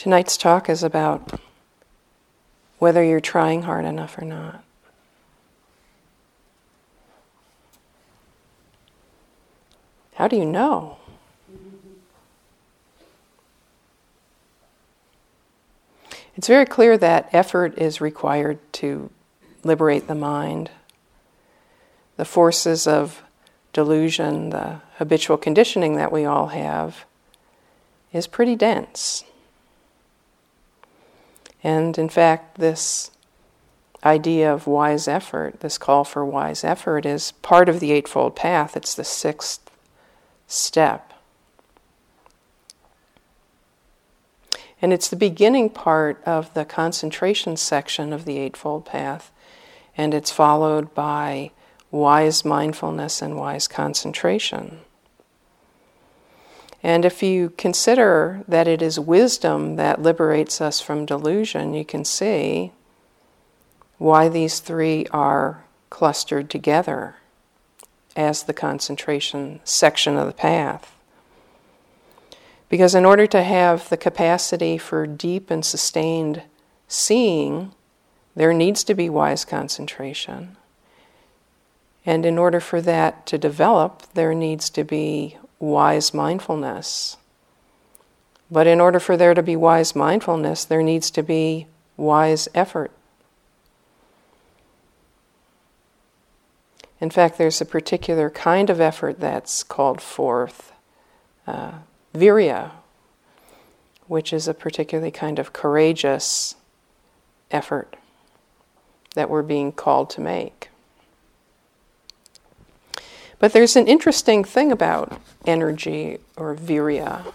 Tonight's talk is about whether you're trying hard enough or not. How do you know? It's very clear that effort is required to liberate the mind. The forces of delusion, the habitual conditioning that we all have, is pretty dense. And in fact, this idea of wise effort, this call for wise effort, is part of the Eightfold Path. It's the sixth step. And it's the beginning part of the concentration section of the Eightfold Path, and it's followed by wise mindfulness and wise concentration. And if you consider that it is wisdom that liberates us from delusion, you can see why these three are clustered together as the concentration section of the path. Because in order to have the capacity for deep and sustained seeing, there needs to be wise concentration. And in order for that to develop, there needs to be wise mindfulness. But in order for there to be wise mindfulness, there needs to be wise effort. In fact, there's a particular kind of effort that's called forth uh, virya, which is a particularly kind of courageous effort that we're being called to make. But there's an interesting thing about energy or virya,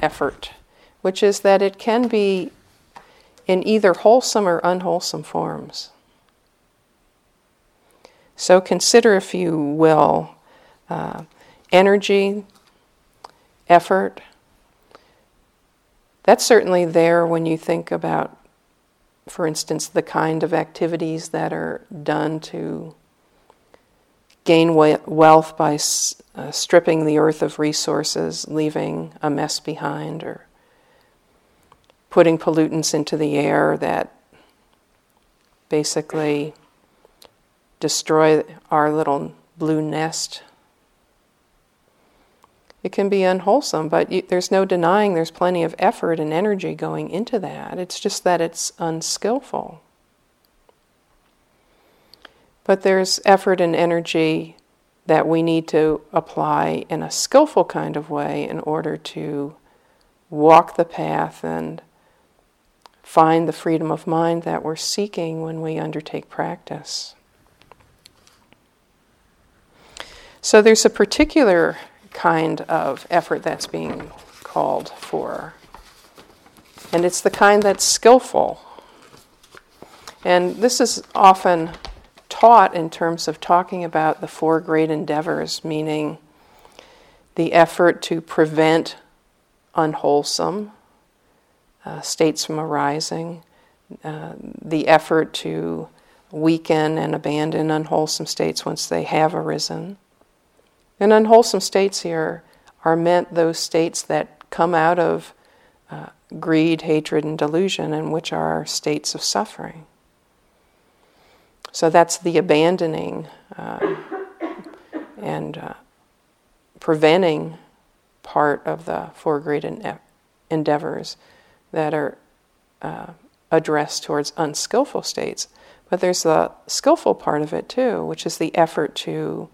effort, which is that it can be in either wholesome or unwholesome forms. So consider, if you will, uh, energy, effort. That's certainly there when you think about, for instance, the kind of activities that are done to gain wealth by uh, stripping the earth of resources, leaving a mess behind, or putting pollutants into the air that basically destroy our little blue nest. It can be unwholesome, but you, there's no denying there's plenty of effort and energy going into that. It's just that it's unskillful. But there's effort and energy that we need to apply in a skillful kind of way in order to walk the path and find the freedom of mind that we're seeking when we undertake practice. So there's a particular kind of effort that's being called for, and it's the kind that's skillful. And this is often taught in terms of talking about the four great endeavors, meaning the effort to prevent unwholesome uh, states from arising, uh, the effort to weaken and abandon unwholesome states once they have arisen. And unwholesome states here are meant those states that come out of uh, greed, hatred, and delusion, and which are states of suffering. So that's the abandoning uh, and uh, preventing part of the four great endeavors that are uh, addressed towards unskillful states. But there's the skillful part of it too, which is the effort to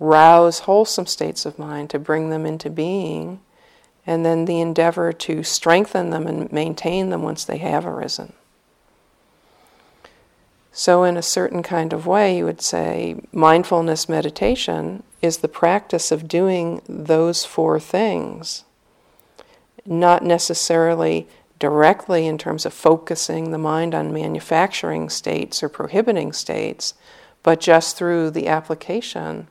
rouse wholesome states of mind, to bring them into being, and then the endeavor to strengthen them and maintain them once they have arisen. So, in a certain kind of way, you would say mindfulness meditation is the practice of doing those four things, not necessarily directly in terms of focusing the mind on manufacturing states or prohibiting states, but just through the application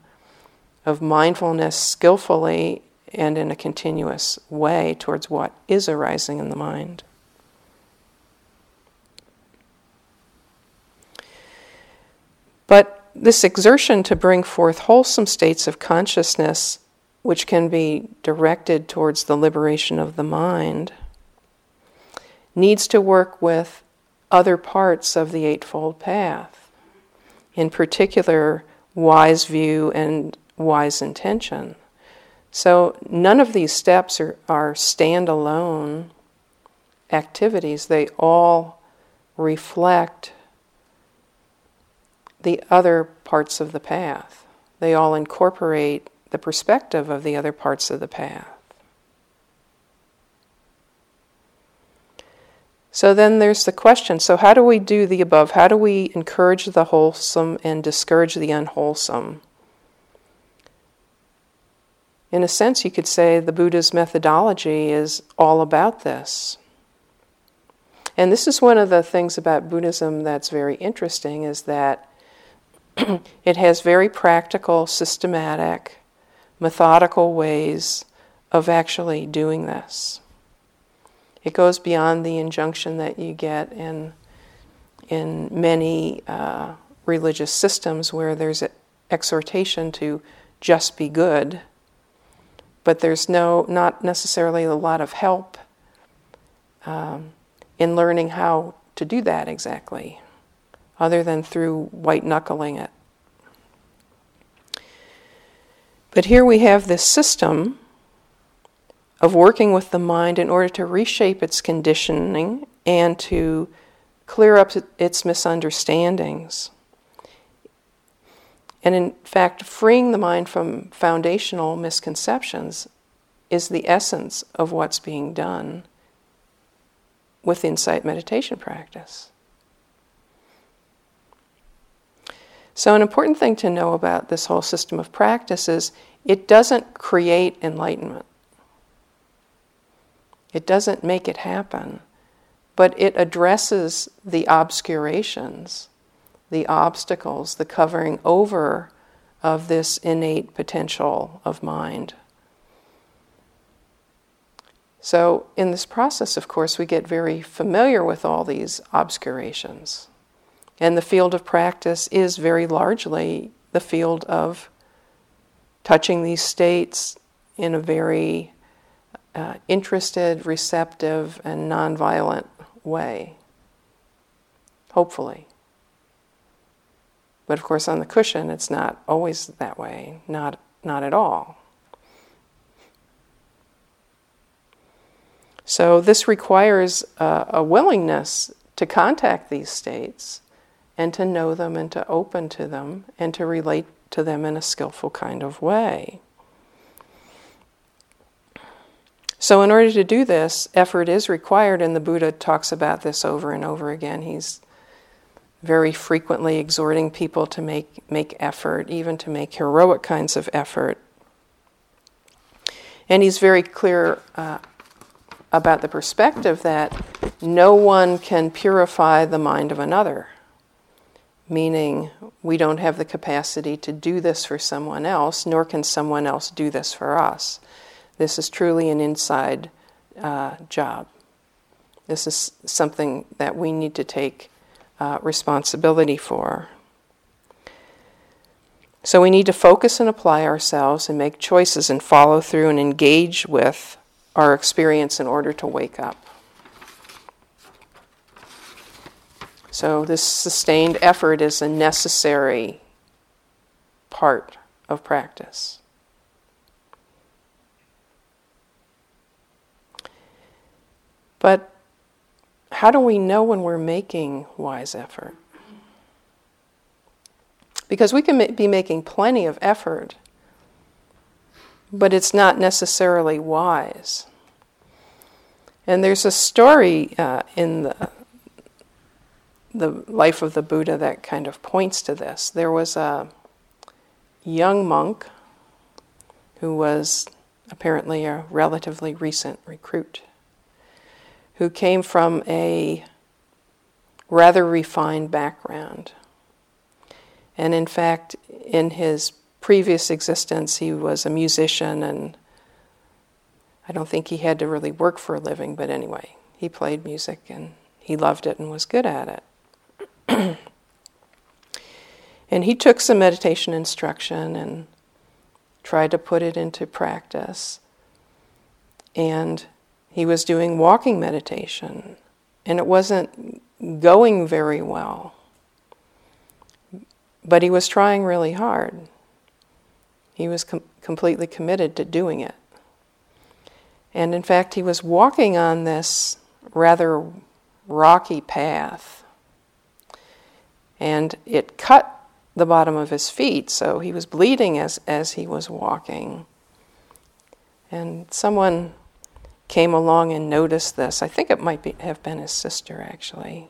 of mindfulness skillfully and in a continuous way towards what is arising in the mind. But this exertion to bring forth wholesome states of consciousness, which can be directed towards the liberation of the mind, needs to work with other parts of the Eightfold Path, in particular, wise view and wise intention. So, none of these steps are, are standalone activities, they all reflect the other parts of the path. They all incorporate the perspective of the other parts of the path. So then there's the question so, how do we do the above? How do we encourage the wholesome and discourage the unwholesome? In a sense, you could say the Buddha's methodology is all about this. And this is one of the things about Buddhism that's very interesting is that it has very practical, systematic, methodical ways of actually doing this. It goes beyond the injunction that you get in, in many uh, religious systems where there's exhortation to just be good, but there's no, not necessarily a lot of help. Um, in learning how to do that exactly, other than through white knuckling it. But here we have this system of working with the mind in order to reshape its conditioning and to clear up its misunderstandings. And in fact, freeing the mind from foundational misconceptions is the essence of what's being done with insight meditation practice. So, an important thing to know about this whole system of practice is it doesn't create enlightenment. It doesn't make it happen, but it addresses the obscurations, the obstacles, the covering over of this innate potential of mind. So, in this process, of course, we get very familiar with all these obscurations. And the field of practice is very largely the field of touching these states in a very uh, interested, receptive, and nonviolent way. Hopefully. But of course, on the cushion, it's not always that way, not, not at all. So, this requires uh, a willingness to contact these states and to know them and to open to them and to relate to them in a skillful kind of way. So, in order to do this, effort is required, and the Buddha talks about this over and over again. He's very frequently exhorting people to make, make effort, even to make heroic kinds of effort. And he's very clear uh, about the perspective that no one can purify the mind of another, meaning we don't have the capacity to do this for someone else, nor can someone else do this for us. This is truly an inside uh, job. This is something that we need to take uh, responsibility for. So we need to focus and apply ourselves and make choices and follow through and engage with our experience in order to wake up. So, this sustained effort is a necessary part of practice. But how do we know when we're making wise effort? Because we can be making plenty of effort but it's not necessarily wise. And there's a story uh, in the, the life of the Buddha that kind of points to this. There was a young monk who was apparently a relatively recent recruit who came from a rather refined background. And in fact, in his previous existence, he was a musician, and I don't think he had to really work for a living, but anyway, he played music and he loved it and was good at it. and he took some meditation instruction and tried to put it into practice. And he was doing walking meditation and it wasn't going very well. But he was trying really hard. He was com- completely committed to doing it. And in fact, he was walking on this rather rocky path. And it cut the bottom of his feet, so he was bleeding as, as he was walking. And someone came along and noticed this. I think it might be, have been his sister, actually,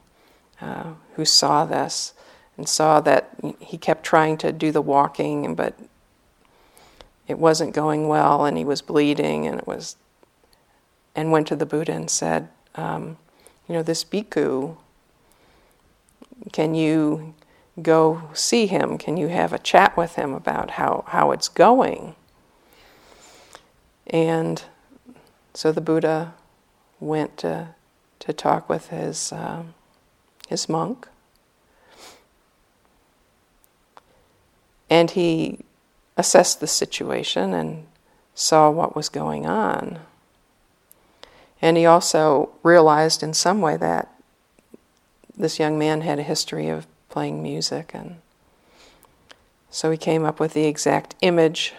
uh, who saw this and saw that he kept trying to do the walking, but it wasn't going well, and he was bleeding, and it was, and went to the Buddha and said, um, you know, this bhikkhu, can you go see him? Can you have a chat with him about how, how it's going? And so the Buddha went to, to talk with his, uh, his monk. And he assessed the situation and saw what was going on. And he also realized in some way that this young man had a history of playing music and so he came up with the exact image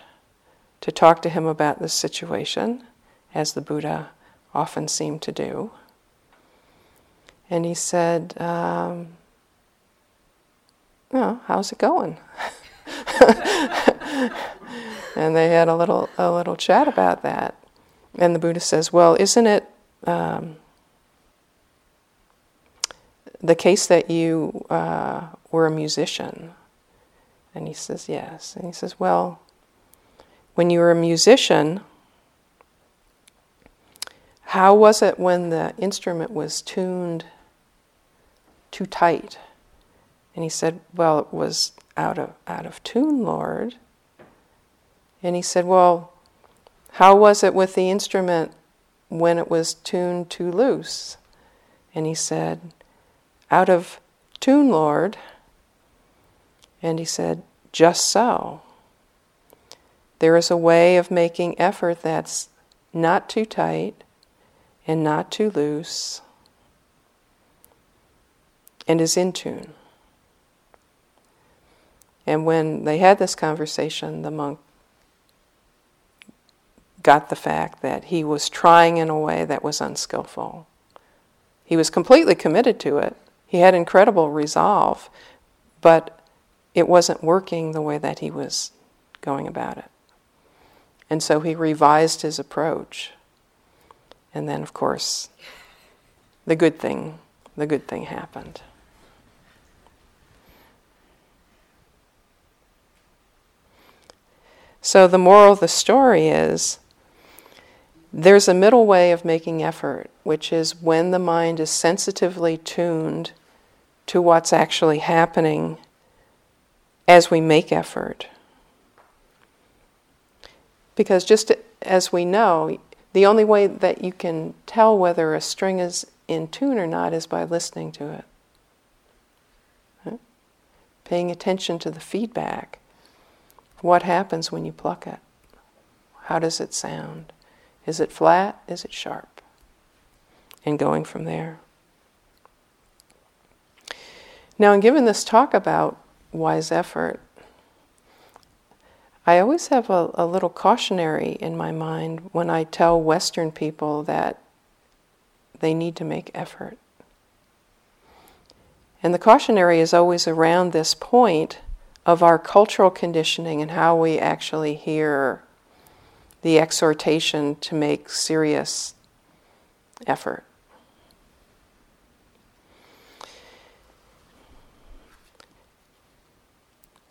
to talk to him about this situation, as the Buddha often seemed to do. And he said, um, oh, how's it going? and they had a little a little chat about that. And the Buddha says, "Well, isn't it um, the case that you uh, were a musician?" And he says, "Yes." And he says, "Well, when you were a musician, how was it when the instrument was tuned too tight?" And he said, "Well, it was out of out of tune, Lord." And he said, Well, how was it with the instrument when it was tuned too loose? And he said, Out of tune, Lord. And he said, Just so. There is a way of making effort that's not too tight and not too loose and is in tune. And when they had this conversation, the monk got the fact that he was trying in a way that was unskillful. He was completely committed to it. He had incredible resolve, but it wasn't working the way that he was going about it. And so he revised his approach. And then, of course, the good thing, the good thing happened. So the moral of the story is there's a middle way of making effort, which is when the mind is sensitively tuned to what's actually happening as we make effort. Because just as we know, the only way that you can tell whether a string is in tune or not is by listening to it. Paying attention to the feedback. What happens when you pluck it? How does it sound? Is it flat? Is it sharp? And going from there. Now, in giving this talk about wise effort, I always have a, a, little cautionary in my mind when I tell Western people that they need to make effort. And the cautionary is always around this point of our cultural conditioning and how we actually hear the exhortation to make serious effort.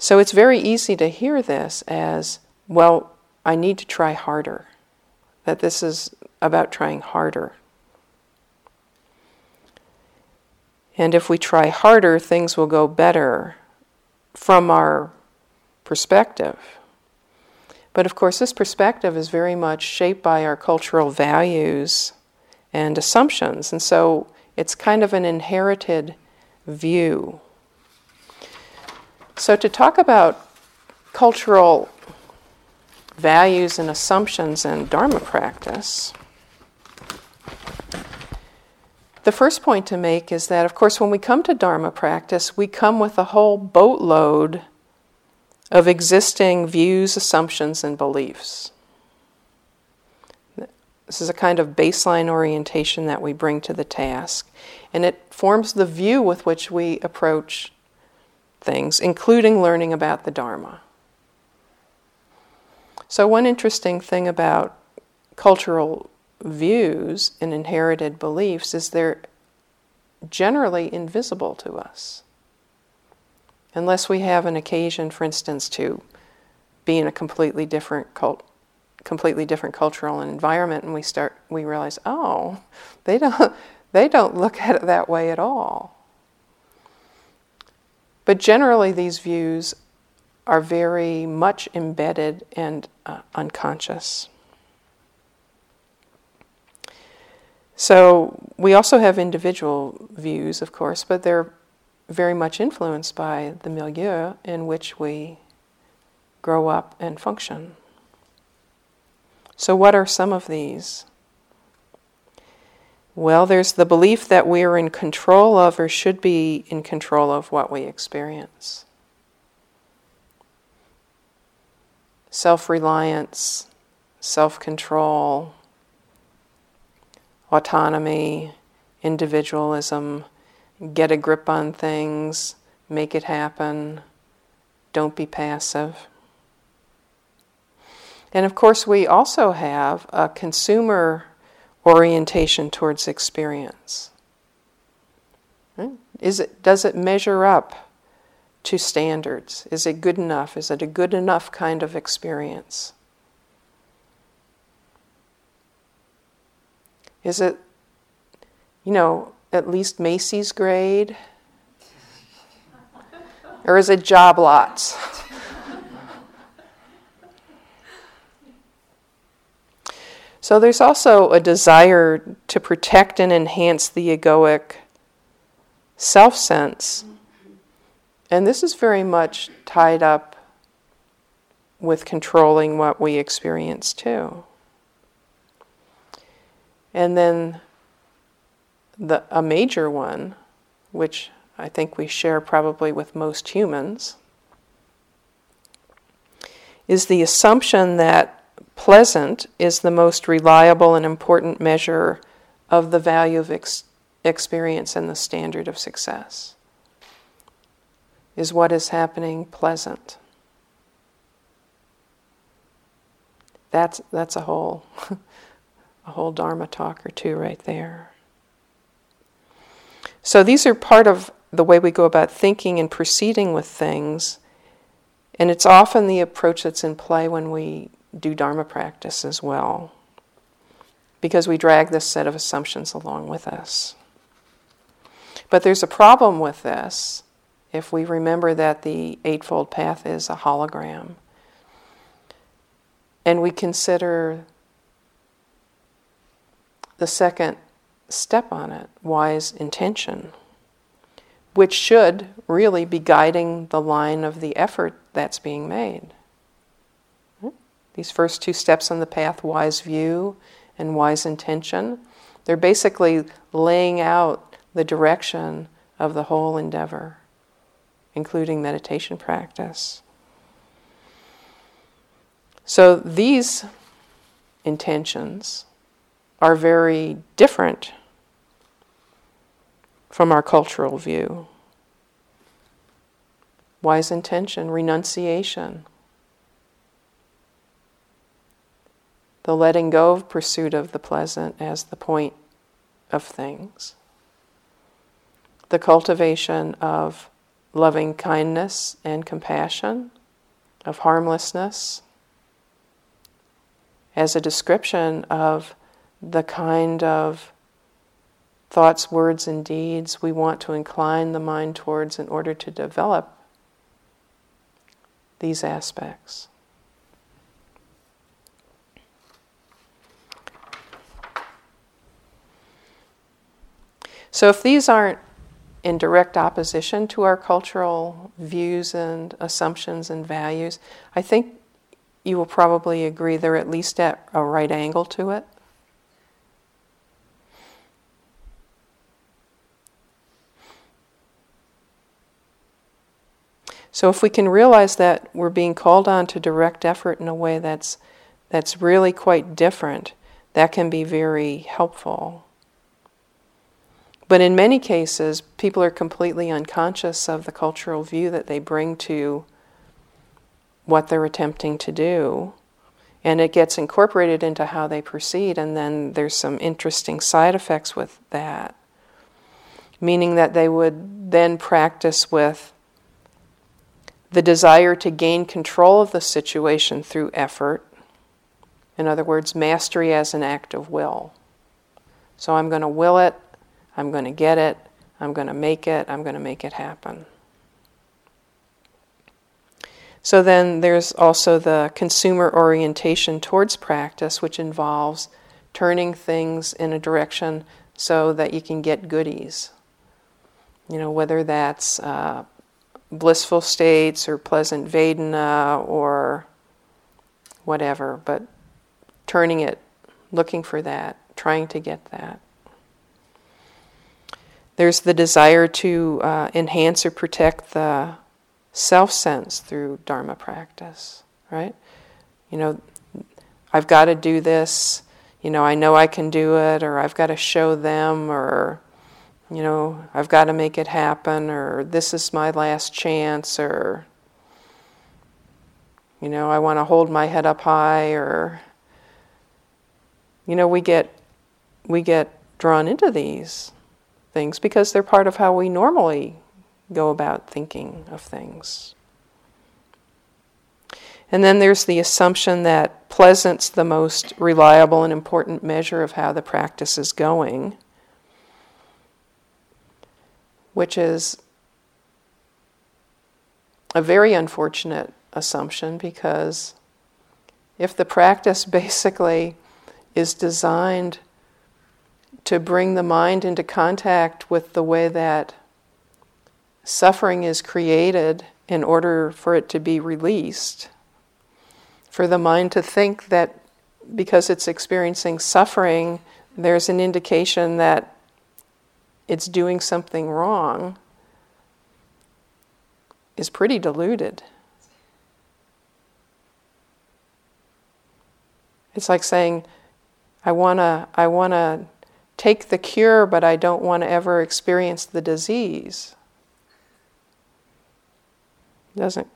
So it's very easy to hear this as, well, I need to try harder, that this is about trying harder. And if we try harder, things will go better from our perspective. But of course, this perspective is very much shaped by our cultural values and assumptions, and so it's kind of an inherited view. So, to talk about cultural values and assumptions and Dharma practice, the first point to make is that, of course, when we come to Dharma practice, we come with a whole boatload of existing views, assumptions, and beliefs. This is a kind of baseline orientation that we bring to the task, and it forms the view with which we approach things, including learning about the Dharma. So, one interesting thing about cultural views and inherited beliefs is they're generally invisible to us. Unless we have an occasion, for instance, to be in a completely different cult, completely different cultural environment, and we start, we realize, oh, they don't, they don't look at it that way at all. But generally, these views are very much embedded and uh, unconscious. So we also have individual views, of course, but they're very much influenced by the milieu in which we grow up and function. So, what are some of these? Well, there's the belief that we are in control of or should be in control of what we experience. Self reliance, self control, autonomy, individualism, get a grip on things, make it happen, don't be passive. And of course, we also have a consumer orientation towards experience. Hmm? Is it, does it measure up to standards? Is it good enough? Is it a good enough kind of experience? Is it, you know, at least Macy's grade? Or is it job lots? so there's also a desire to protect and enhance the egoic self sense. And this is very much tied up with controlling what we experience too. And then the, a major one, which I think we share probably with most humans, is the assumption that pleasant is the most reliable and important measure of the value of ex- experience and the standard of success. Is what is happening pleasant? That's, that's a whole a whole Dharma talk or two right there. So these are part of the way we go about thinking and proceeding with things. And it's often the approach that's in play when we do Dharma practice as well, because we drag this set of assumptions along with us. But there's a problem with this if we remember that the Eightfold Path is a hologram. And we consider the second step on it, wise intention, which should really be guiding the line of the effort that's being made. These first two steps on the path, wise view and wise intention, they're basically laying out the direction of the whole endeavor, including meditation practice. So these intentions are very different from our cultural view. Wise intention, renunciation, the letting go of pursuit of the pleasant as the point of things, the cultivation of loving kindness and compassion, of harmlessness, as a description of the kind of thoughts, words, and deeds we want to incline the mind towards in order to develop these aspects. So if these aren't in direct opposition to our cultural views and assumptions and values, I think you will probably agree they're at least at a right angle to it. So if we can realize that we're being called on to direct effort in a way that's that's really quite different, that can be very helpful. But in many cases, people are completely unconscious of the cultural view that they bring to what they're attempting to do. And it gets incorporated into how they proceed, and then there's some interesting side effects with that. Meaning that they would then practice with the desire to gain control of the situation through effort. In other words, mastery as an act of will. So I'm going to will it, I'm going to get it, I'm going to make it, I'm going to make it happen. So then there's also the consumer orientation towards practice, which involves turning things in a direction so that you can get goodies. You know, whether that's uh, blissful states or pleasant Vedana or whatever, but turning it, looking for that, trying to get that. There's the desire to uh, enhance or protect the self sense through Dharma practice, right? You know, I've got to do this, you know, I know I can do it, or I've got to show them, or, you know, I've got to make it happen, or this is my last chance, or, you know, I want to hold my head up high, or, you know, we get, we get drawn into these things because they're part of how we normally go about thinking of things. And then there's the assumption that pleasant's the most reliable and important measure of how the practice is going, which is a very unfortunate assumption because if the practice basically is designed to bring the mind into contact with the way that suffering is created in order for it to be released. For the mind to think that because it's experiencing suffering, there's an indication that it's doing something wrong is pretty deluded. It's like saying, I wanna, I wanna take the cure, but I don't want to ever experience the disease. Doesn't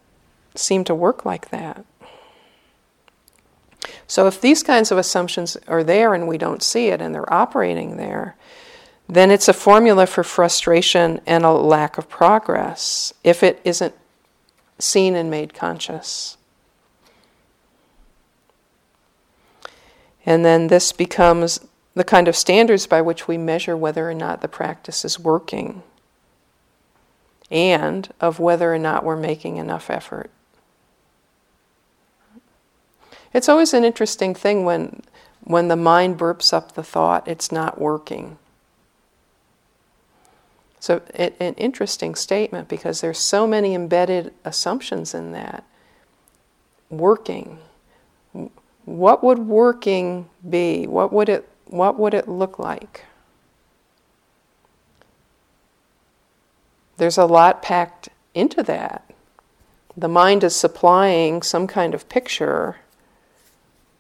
seem to work like that. So, if these kinds of assumptions are there and we don't see it and they're operating there, then it's a formula for frustration and a lack of progress if it isn't seen and made conscious. And then this becomes the kind of standards by which we measure whether or not the practice is working and of whether or not we're making enough effort. It's always an interesting thing when, when the mind burps up the thought it's not working. So, it, an interesting statement because there's so many embedded assumptions in that. Working. What would working be? What would it what would it look like? There's a lot packed into that. The mind is supplying some kind of picture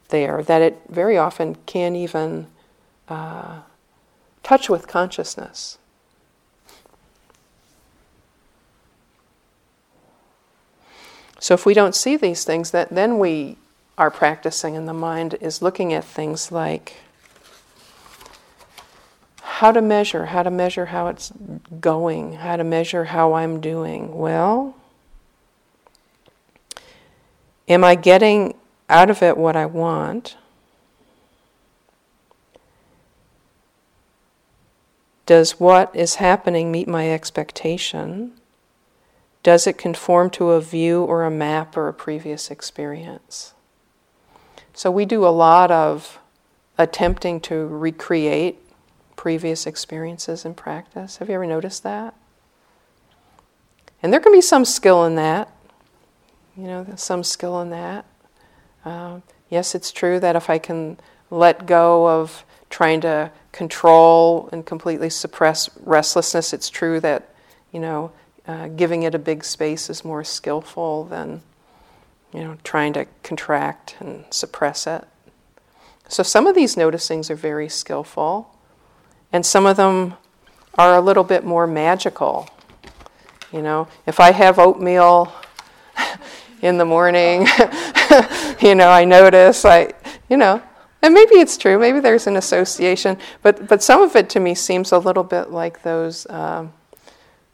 there that it very often can't even uh, touch with consciousness. So if we don't see these things, that then we are practicing, and the mind is looking at things like how to measure, how to measure how it's going, how to measure how I'm doing. Well, am I getting out of it what I want? Does what is happening meet my expectation? Does it conform to a view or a map or a previous experience? So we do a lot of attempting to recreate previous experiences and practice. Have you ever noticed that? And there can be some skill in that. You know, some skill in that. Um, yes, it's true that if I can let go of trying to control and completely suppress restlessness, it's true that, you know, uh, giving it a big space is more skillful than you know trying to contract and suppress it. So some of these noticings are very skillful, and some of them are a little bit more magical. You know, if I have oatmeal in the morning, you know, I notice I, you know, and maybe it's true. Maybe there's an association, but but some of it to me seems a little bit like those um,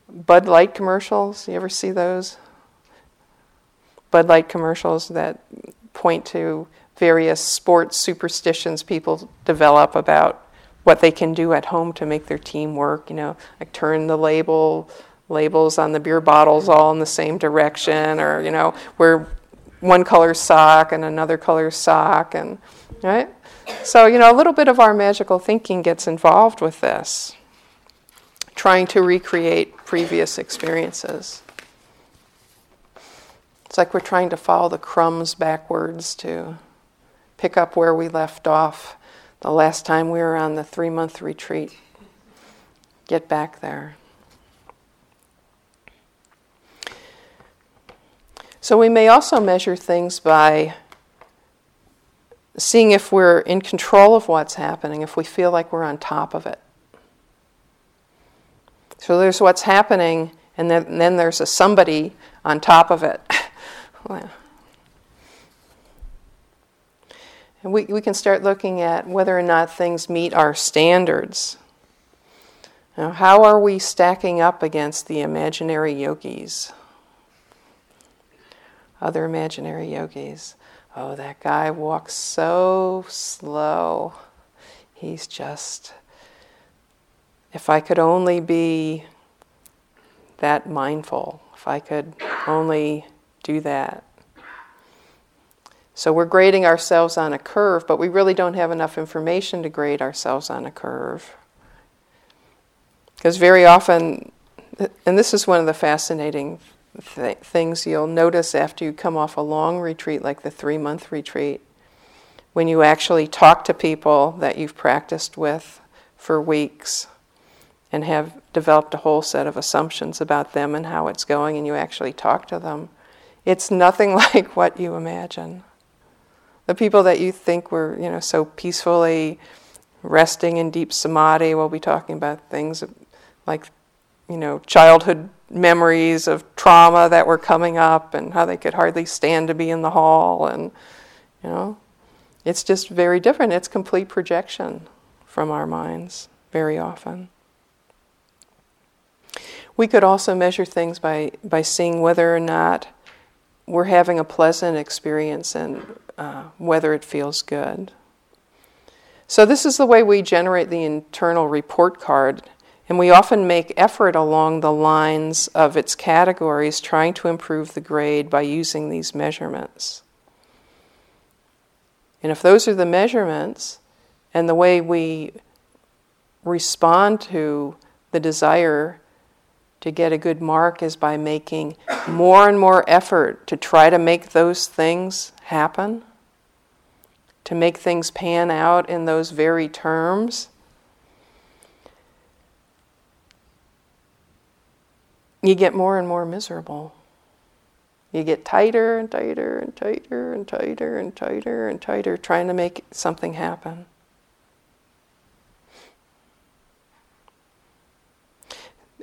Bud Light commercials. You ever see those? Bud Light commercials that point to various sports superstitions people develop about what they can do at home to make their team work. You know, like turn the label labels on the beer bottles all in the same direction, or you know, wear one color sock and another color sock, and right. So you know, a little bit of our magical thinking gets involved with this, trying to recreate previous experiences. It's like we're trying to follow the crumbs backwards to pick up where we left off the last time we were on the three month retreat. Get back there. So we may also measure things by seeing if we're in control of what's happening, if we feel like we're on top of it. So there's what's happening, and then, and then there's a somebody on top of it. And we, we can start looking at whether or not things meet our standards. Now, how are we stacking up against the imaginary yogis? Other imaginary yogis. Oh, that guy walks so slow. He's just, if I could only be that mindful, if I could only do that. So we're grading ourselves on a curve, but we really don't have enough information to grade ourselves on a curve. Because very often, and this is one of the fascinating th- things you'll notice after you come off a long retreat, like the three month retreat, when you actually talk to people that you've practiced with for weeks and have developed a whole set of assumptions about them and how it's going, and you actually talk to them it's nothing like what you imagine. The people that you think were, you know, so peacefully resting in deep samadhi will be talking about things like, you know, childhood memories of trauma that were coming up and how they could hardly stand to be in the hall and, you know, it's just very different. It's complete projection from our minds very often. We could also measure things by, by seeing whether or not we're having a pleasant experience and uh, whether it feels good. So, this is the way we generate the internal report card, and we often make effort along the lines of its categories, trying to improve the grade by using these measurements. And if those are the measurements, and the way we respond to the desire to get a good mark is by making more and more effort to try to make those things happen, to make things pan out in those very terms. You get more and more miserable. You get tighter and tighter and tighter and tighter and tighter and tighter trying to make something happen.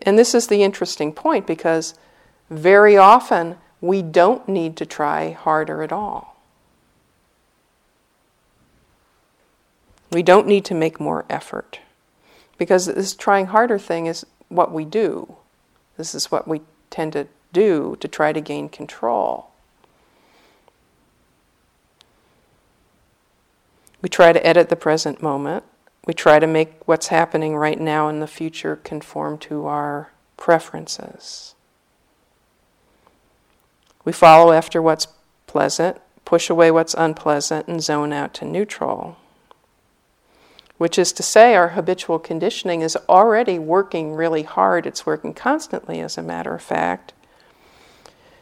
And this is the interesting point because very often we don't need to try harder at all. We don't need to make more effort because this trying harder thing is what we do. This is what we tend to do to try to gain control. We try to edit the present moment. We try to make what's happening right now and the future conform to our preferences. We follow after what's pleasant, push away what's unpleasant, and zone out to neutral. Which is to say, our habitual conditioning is already working really hard. It's working constantly, as a matter of fact,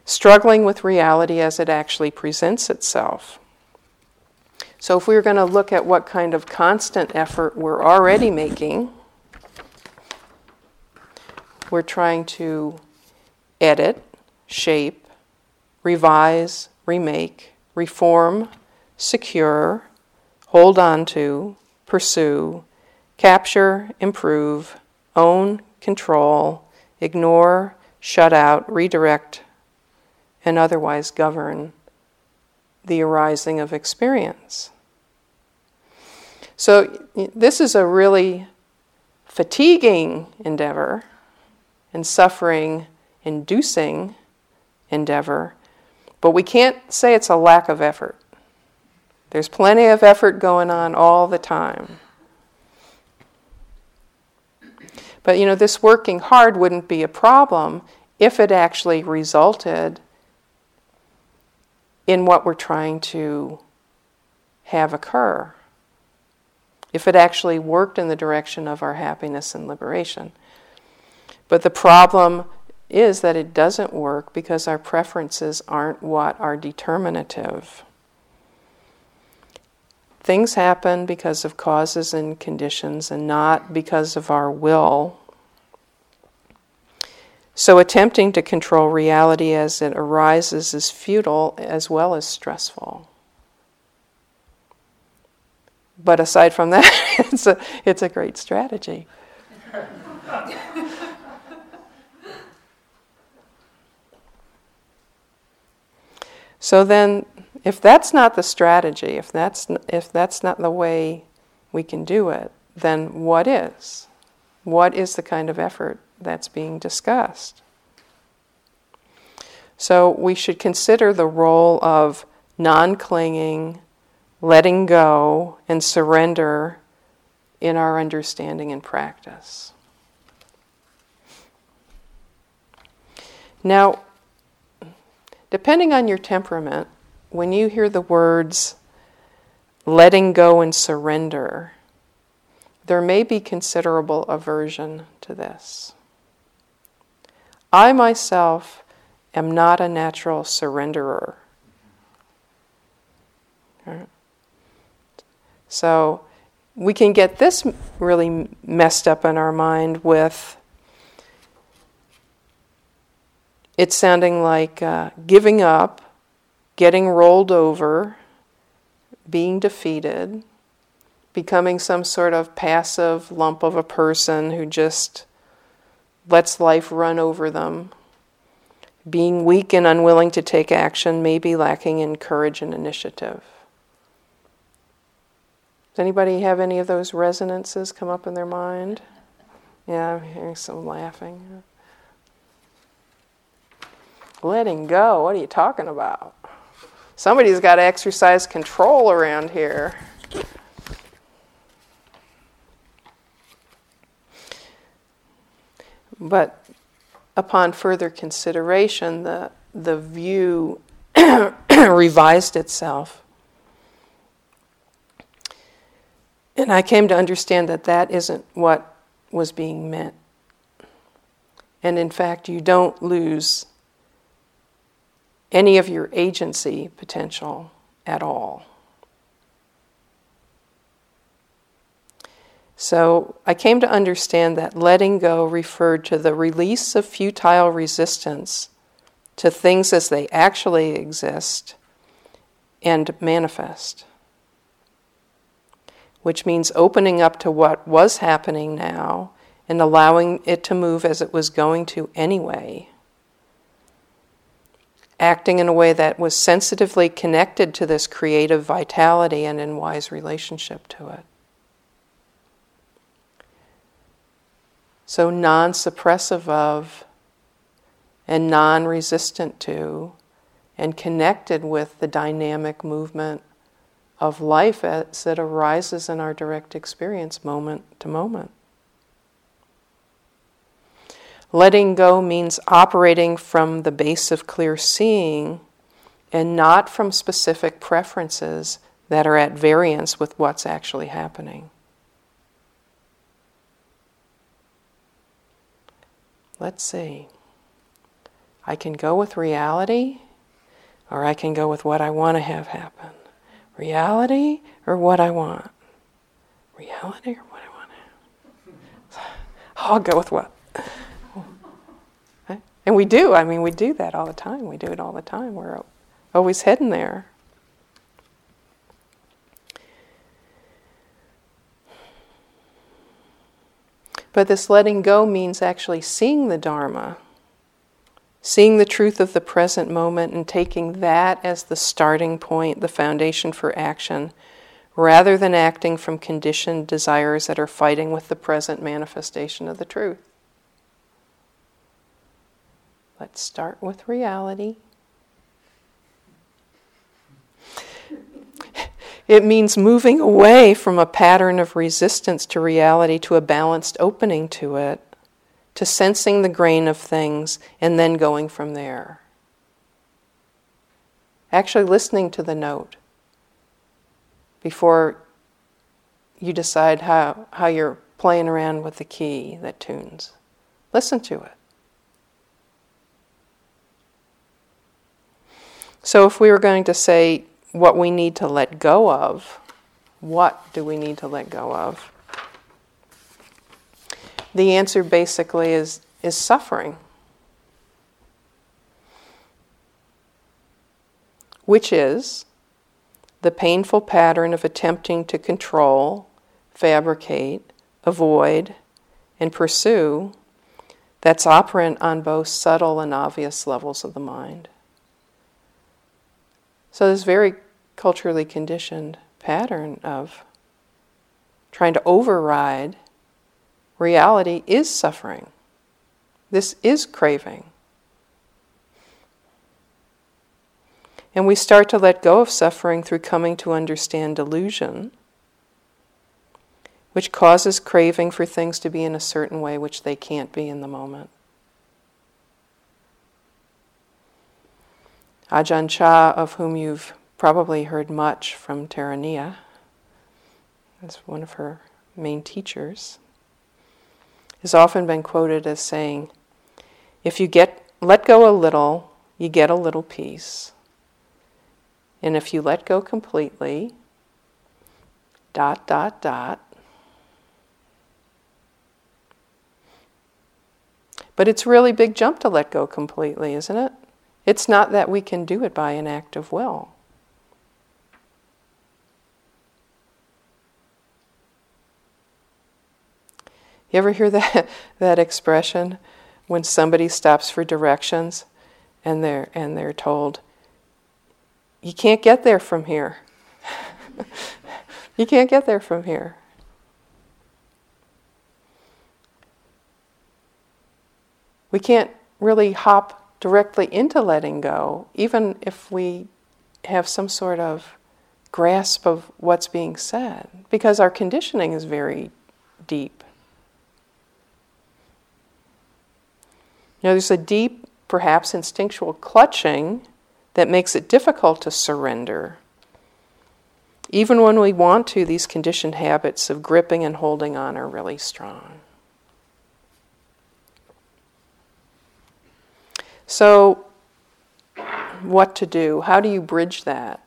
struggling with reality as it actually presents itself. So, if we were going to look at what kind of constant effort we're already making, we're trying to edit, shape, revise, remake, reform, secure, hold on to, pursue, capture, improve, own, control, ignore, shut out, redirect, and otherwise govern the arising of experience. So, this is a really fatiguing endeavor and suffering inducing endeavor, but we can't say it's a lack of effort. There's plenty of effort going on all the time. But you know, this working hard wouldn't be a problem if it actually resulted in what we're trying to have occur. If it actually worked in the direction of our happiness and liberation. But the problem is that it doesn't work because our preferences aren't what are determinative. Things happen because of causes and conditions and not because of our will. So, attempting to control reality as it arises is futile as well as stressful. But aside from that, it's a, it's a great strategy. so then, if that's not the strategy, if that's, if that's not the way we can do it, then what is? What is the kind of effort that's being discussed. So we should consider the role of non clinging, letting go, and surrender in our understanding and practice. Now, depending on your temperament, when you hear the words letting go and surrender, there may be considerable aversion to this. I myself am not a natural surrenderer. So we can get this really messed up in our mind with it sounding like uh, giving up, getting rolled over, being defeated, becoming some sort of passive lump of a person who just lets life run over them. Being weak and unwilling to take action may be lacking in courage and initiative. Does anybody have any of those resonances come up in their mind? Yeah, I'm hearing some laughing. Letting go, what are you talking about? Somebody's got to exercise control around here. But upon further consideration, the, the view revised itself. And I came to understand that that isn't what was being meant. And in fact, you don't lose any of your agency potential at all. So I came to understand that letting go referred to the release of futile resistance to things as they actually exist and manifest, which means opening up to what was happening now and allowing it to move as it was going to anyway. Acting in a way that was sensitively connected to this creative vitality and in wise relationship to it. So, non suppressive of and non resistant to, and connected with the dynamic movement of life as it arises in our direct experience moment to moment. Letting go means operating from the base of clear seeing and not from specific preferences that are at variance with what's actually happening. Let's see. I can go with reality, or I can go with what I want to have happen. Reality or what I want? Reality or what I want? I'll go with what? And we do. I mean, we do that all the time. We do it all the time. We're always heading there. But this letting go means actually seeing the Dharma, seeing the truth of the present moment, and taking that as the starting point, the foundation for action, rather than acting from conditioned desires that are fighting with the present manifestation of the truth. Let's start with reality. It means moving away from a pattern of resistance to reality to a balanced opening to it, to sensing the grain of things, and then going from there. Actually, listening to the note before you decide how, how you're playing around with the key that tunes. Listen to it. So, if we were going to say what we need to let go of, what do we need to let go of? The answer basically is, is suffering, which is the painful pattern of attempting to control, fabricate, avoid, and pursue that's operant on both subtle and obvious levels of the mind. So, this very culturally conditioned pattern of trying to override reality is suffering. This is craving. And we start to let go of suffering through coming to understand delusion, which causes craving for things to be in a certain way which they can't be in the moment. Ajahn Chah, of whom you've probably heard much from Terania, as one of her main teachers, has often been quoted as saying, If you get let go a little, you get a little peace. And if you let go completely, dot, dot, dot, But it's really big jump to let go completely, isn't it? It's not that we can do it by an act of will. You ever hear that, that expression when somebody stops for directions and they're, and they're told, you can't get there from here. you can't get there from here. We can't really hop directly into letting go, even if we have some sort of grasp of what's being said, because our conditioning is very deep. You know, there's a deep, perhaps instinctual clutching that makes it difficult to surrender. Even when we want to, these conditioned habits of gripping and holding on are really strong. So, what to do? How do you bridge that?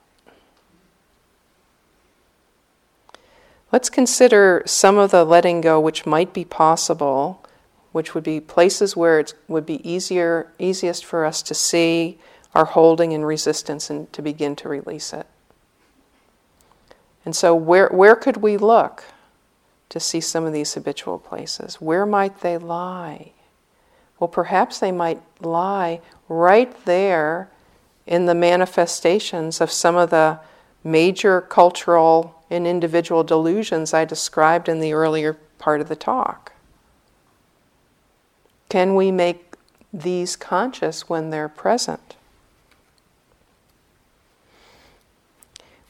Let's consider some of the letting go which might be possible, which would be places where it would be easier, easiest for us to see our holding and resistance and to begin to release it. And so, where, where could we look to see some of these habitual places? Where might they lie? Well, perhaps they might lie right there in the manifestations of some of the major cultural and individual delusions I described in the earlier part of the talk. Can we make these conscious when they're present?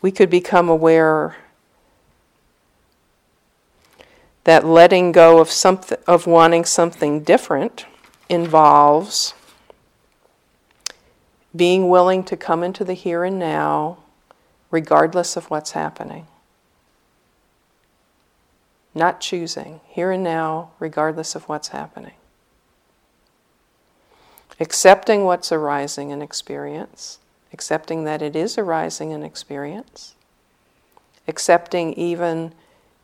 We could become aware that letting go of something of wanting something different involves being willing to come into the here and now, regardless of what's happening. Not choosing, here and now, regardless of what's happening. Accepting what's arising in experience, accepting that it is arising in experience, accepting even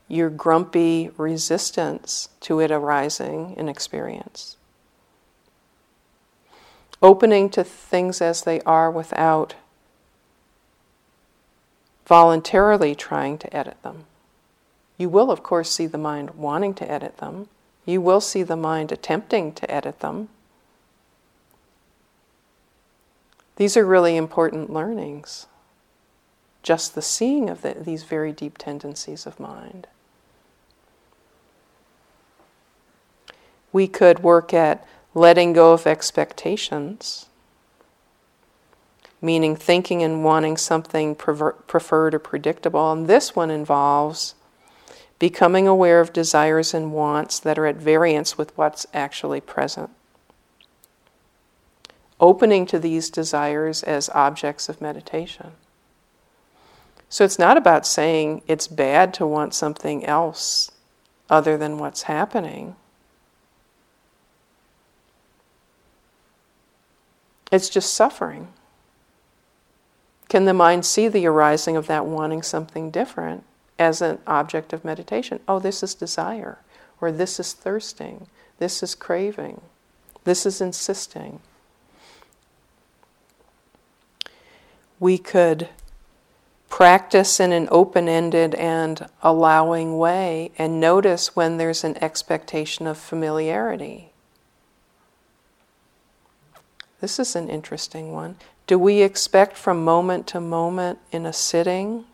your grumpy resistance to it arising in experience opening to things as they are without voluntarily trying to edit them. You will, of course, see the mind wanting to edit them. You will see the mind attempting to edit them. These are really important learnings. Just the seeing of the, these very deep tendencies of mind. We could work at letting go of expectations, meaning thinking and wanting something preferred or predictable. And this one involves becoming aware of desires and wants that are at variance with what's actually present. Opening to these desires as objects of meditation. So it's not about saying it's bad to want something else other than what's happening. It's just suffering. Can the mind see the arising of that wanting something different as an object of meditation? Oh, this is desire, or this is thirsting, this is craving, this is insisting. We could practice in an open ended and allowing way and notice when there's an expectation of familiarity. This is an interesting one. Do we expect from moment to moment in a sitting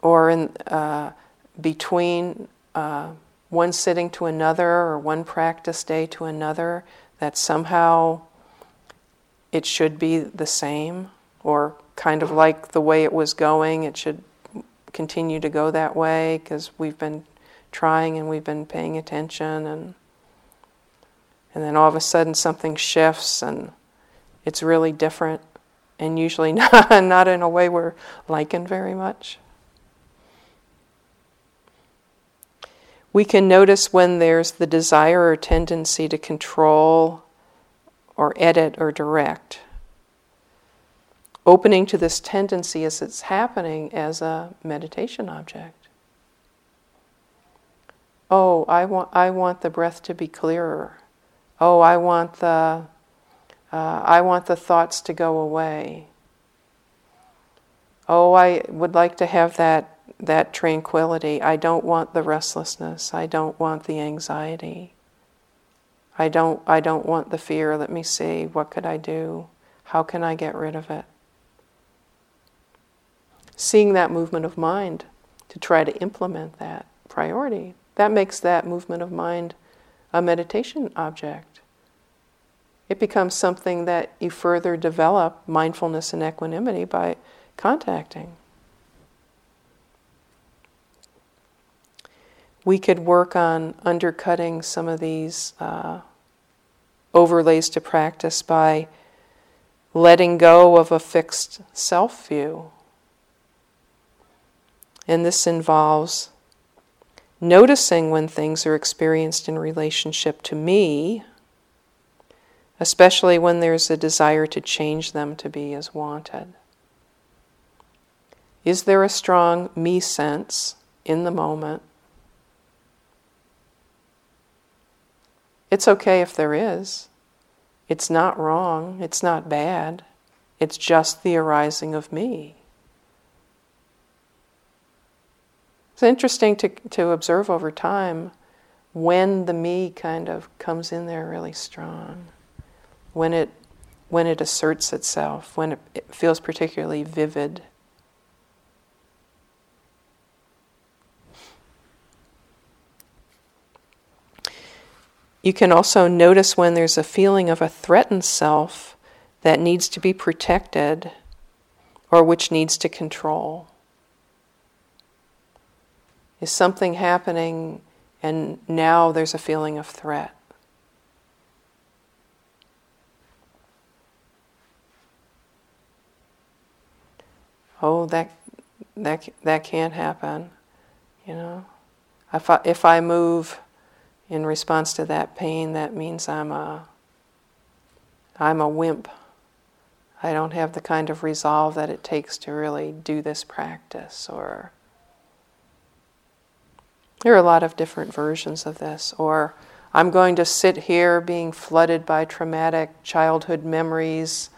or in uh, between uh, one sitting to another or one practice day to another that somehow it should be the same or kind of like the way it was going, it should continue to go that way because we've been trying and we've been paying attention and and then all of a sudden something shifts and it's really different and usually not, not in a way we're liking very much. We can notice when there's the desire or tendency to control or edit or direct. Opening to this tendency as it's happening as a meditation object. Oh, I want, I want the breath to be clearer. Oh, I want the, uh, I want the thoughts to go away. Oh, I would like to have that, that tranquility. I don't want the restlessness. I don't want the anxiety. I don't, I don't want the fear. Let me see. What could I do? How can I get rid of it? Seeing that movement of mind to try to implement that priority, that makes that movement of mind a meditation object. It becomes something that you further develop mindfulness and equanimity by contacting. We could work on undercutting some of these uh, overlays to practice by letting go of a fixed self view. And this involves noticing when things are experienced in relationship to me, especially when there's a desire to change them to be as wanted. Is there a strong me sense in the moment? It's okay if there is. It's not wrong. It's not bad. It's just the arising of me. It's interesting to, to observe over time when the me kind of comes in there really strong, when it, when it asserts itself, when it, it feels particularly vivid. You can also notice when there's a feeling of a threatened self that needs to be protected or which needs to control. Is something happening and now there's a feeling of threat? Oh, that that that can't happen, you know. If I, if I move in response to that pain, that means I'm a I'm a wimp. I don't have the kind of resolve that it takes to really do this practice or there are a lot of different versions of this. Or I'm going to sit here being flooded by traumatic childhood memories.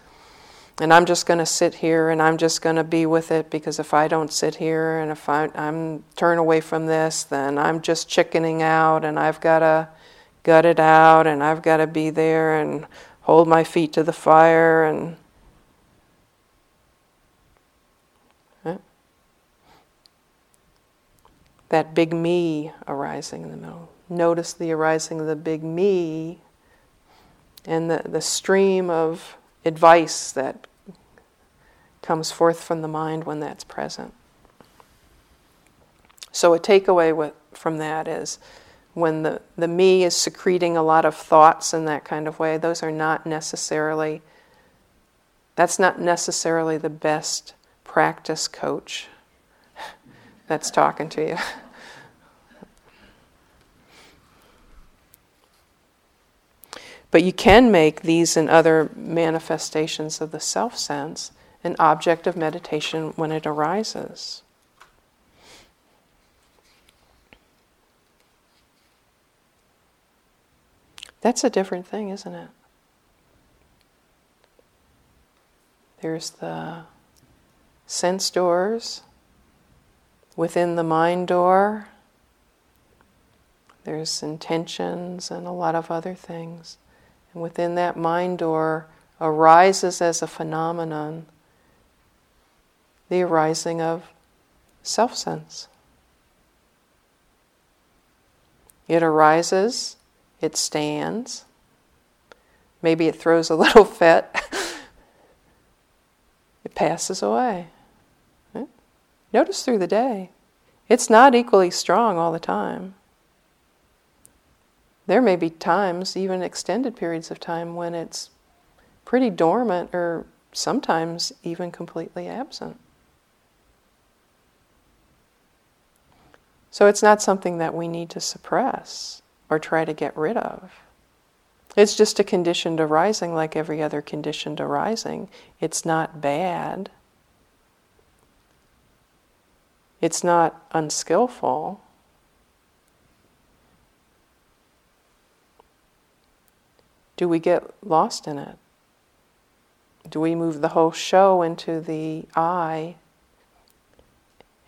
And I'm just going to sit here and I'm just going to be with it because if I don't sit here and if I, I'm turn away from this, then I'm just chickening out and I've got to gut it out and I've got to be there and hold my feet to the fire and that big me arising in the middle. Notice the arising of the big me and the, the stream of advice that comes forth from the mind when that's present. So, a takeaway with, from that is when the, the me is secreting a lot of thoughts in that kind of way, those are not necessarily, that's not necessarily the best practice coach that's talking to you. But you can make these and other manifestations of the self sense an object of meditation when it arises. That's a different thing, isn't it? There's the sense doors within the mind door. There's intentions and a lot of other things. And within that mind door arises as a phenomenon the arising of self sense. It arises, it stands, maybe it throws a little fit, it passes away. Notice through the day, it's not equally strong all the time. There may be times, even extended periods of time, when it's pretty dormant or sometimes even completely absent. So it's not something that we need to suppress or try to get rid of. It's just a conditioned arising like every other conditioned arising. It's not bad. It's not unskillful. Do we get lost in it? Do we move the whole show into the I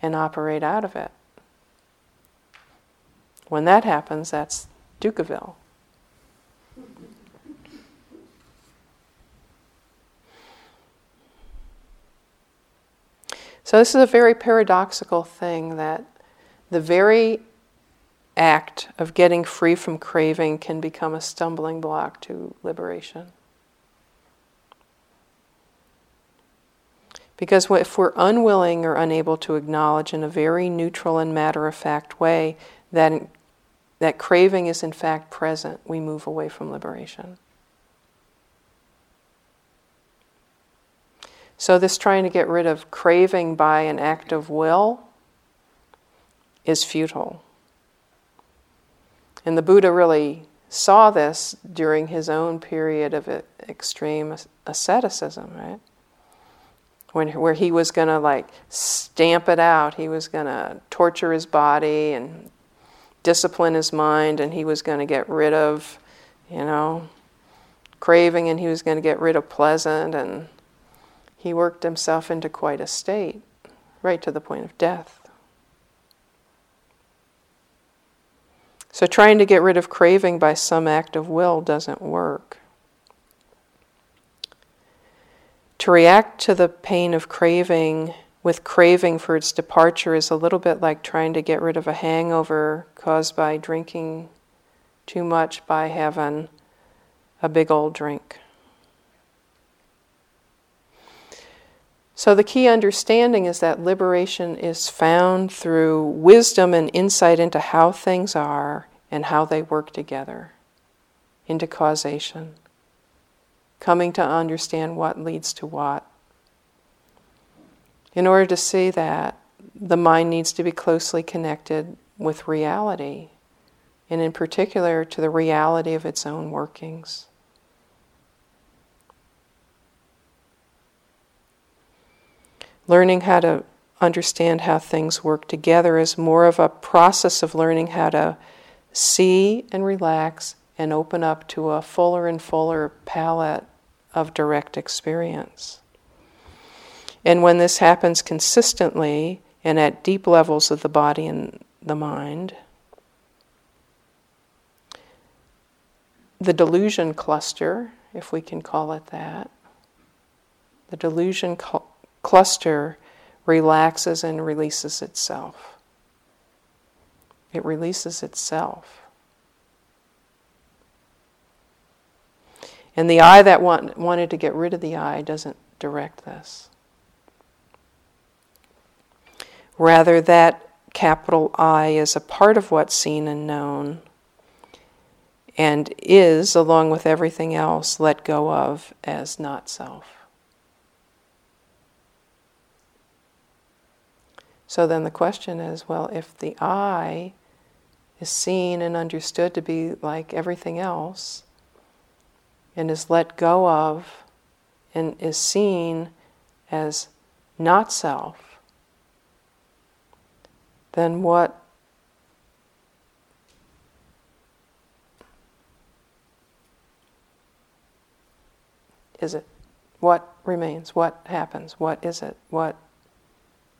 and operate out of it? When that happens, that's Dukkhaville. So, this is a very paradoxical thing that the very act of getting free from craving can become a stumbling block to liberation. Because if we're unwilling or unable to acknowledge in a very neutral and matter of fact way that, that craving is in fact present, we move away from liberation. So, this trying to get rid of craving by an act of will is futile. And the Buddha really saw this during his own period of extreme asceticism, right? When, where he was going to like stamp it out, he was going to torture his body and discipline his mind, and he was going to get rid of, you know, craving, and he was going to get rid of pleasant, and he worked himself into quite a state, right to the point of death. So, trying to get rid of craving by some act of will doesn't work. To react to the pain of craving with craving for its departure is a little bit like trying to get rid of a hangover caused by drinking too much by having a big old drink. So, the key understanding is that liberation is found through wisdom and insight into how things are and how they work together, into causation, coming to understand what leads to what. In order to see that, the mind needs to be closely connected with reality, and in particular to the reality of its own workings. Learning how to understand how things work together is more of a process of learning how to see and relax and open up to a fuller and fuller palette of direct experience. And when this happens consistently and at deep levels of the body and the mind, the delusion cluster, if we can call it that, the delusion cl- cluster relaxes and releases itself. It releases itself. And the I that want, wanted to get rid of the I doesn't direct this. Rather, that capital I is a part of what's seen and known and is, along with everything else, let go of as not self. So then the question is well, if the I is seen and understood to be like everything else, and is let go of, and is seen as not self, then what is it? What remains? What happens? What is it? What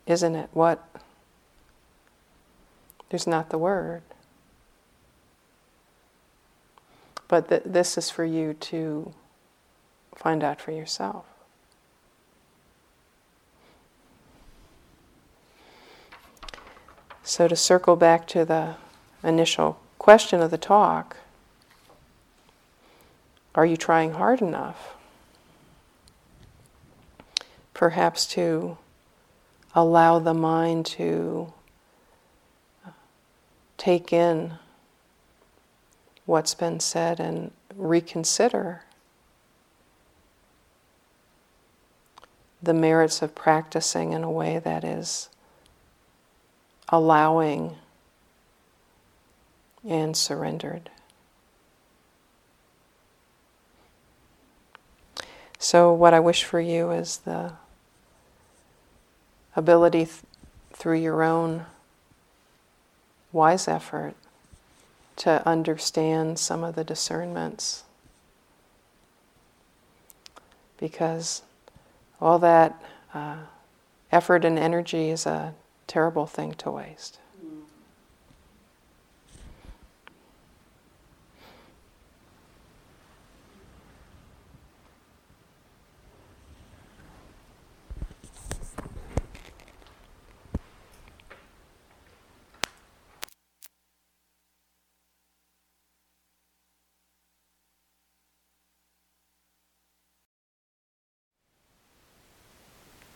isn't it? What? There's not the word. But th- this is for you to find out for yourself. So, to circle back to the initial question of the talk, are you trying hard enough? Perhaps to allow the mind to take in what's been said and reconsider the merits of practicing in a way that is allowing and surrendered. So, what I wish for you is the ability th- through your own wise effort to understand some of the discernments. Because all that uh, effort and energy is a terrible thing to waste.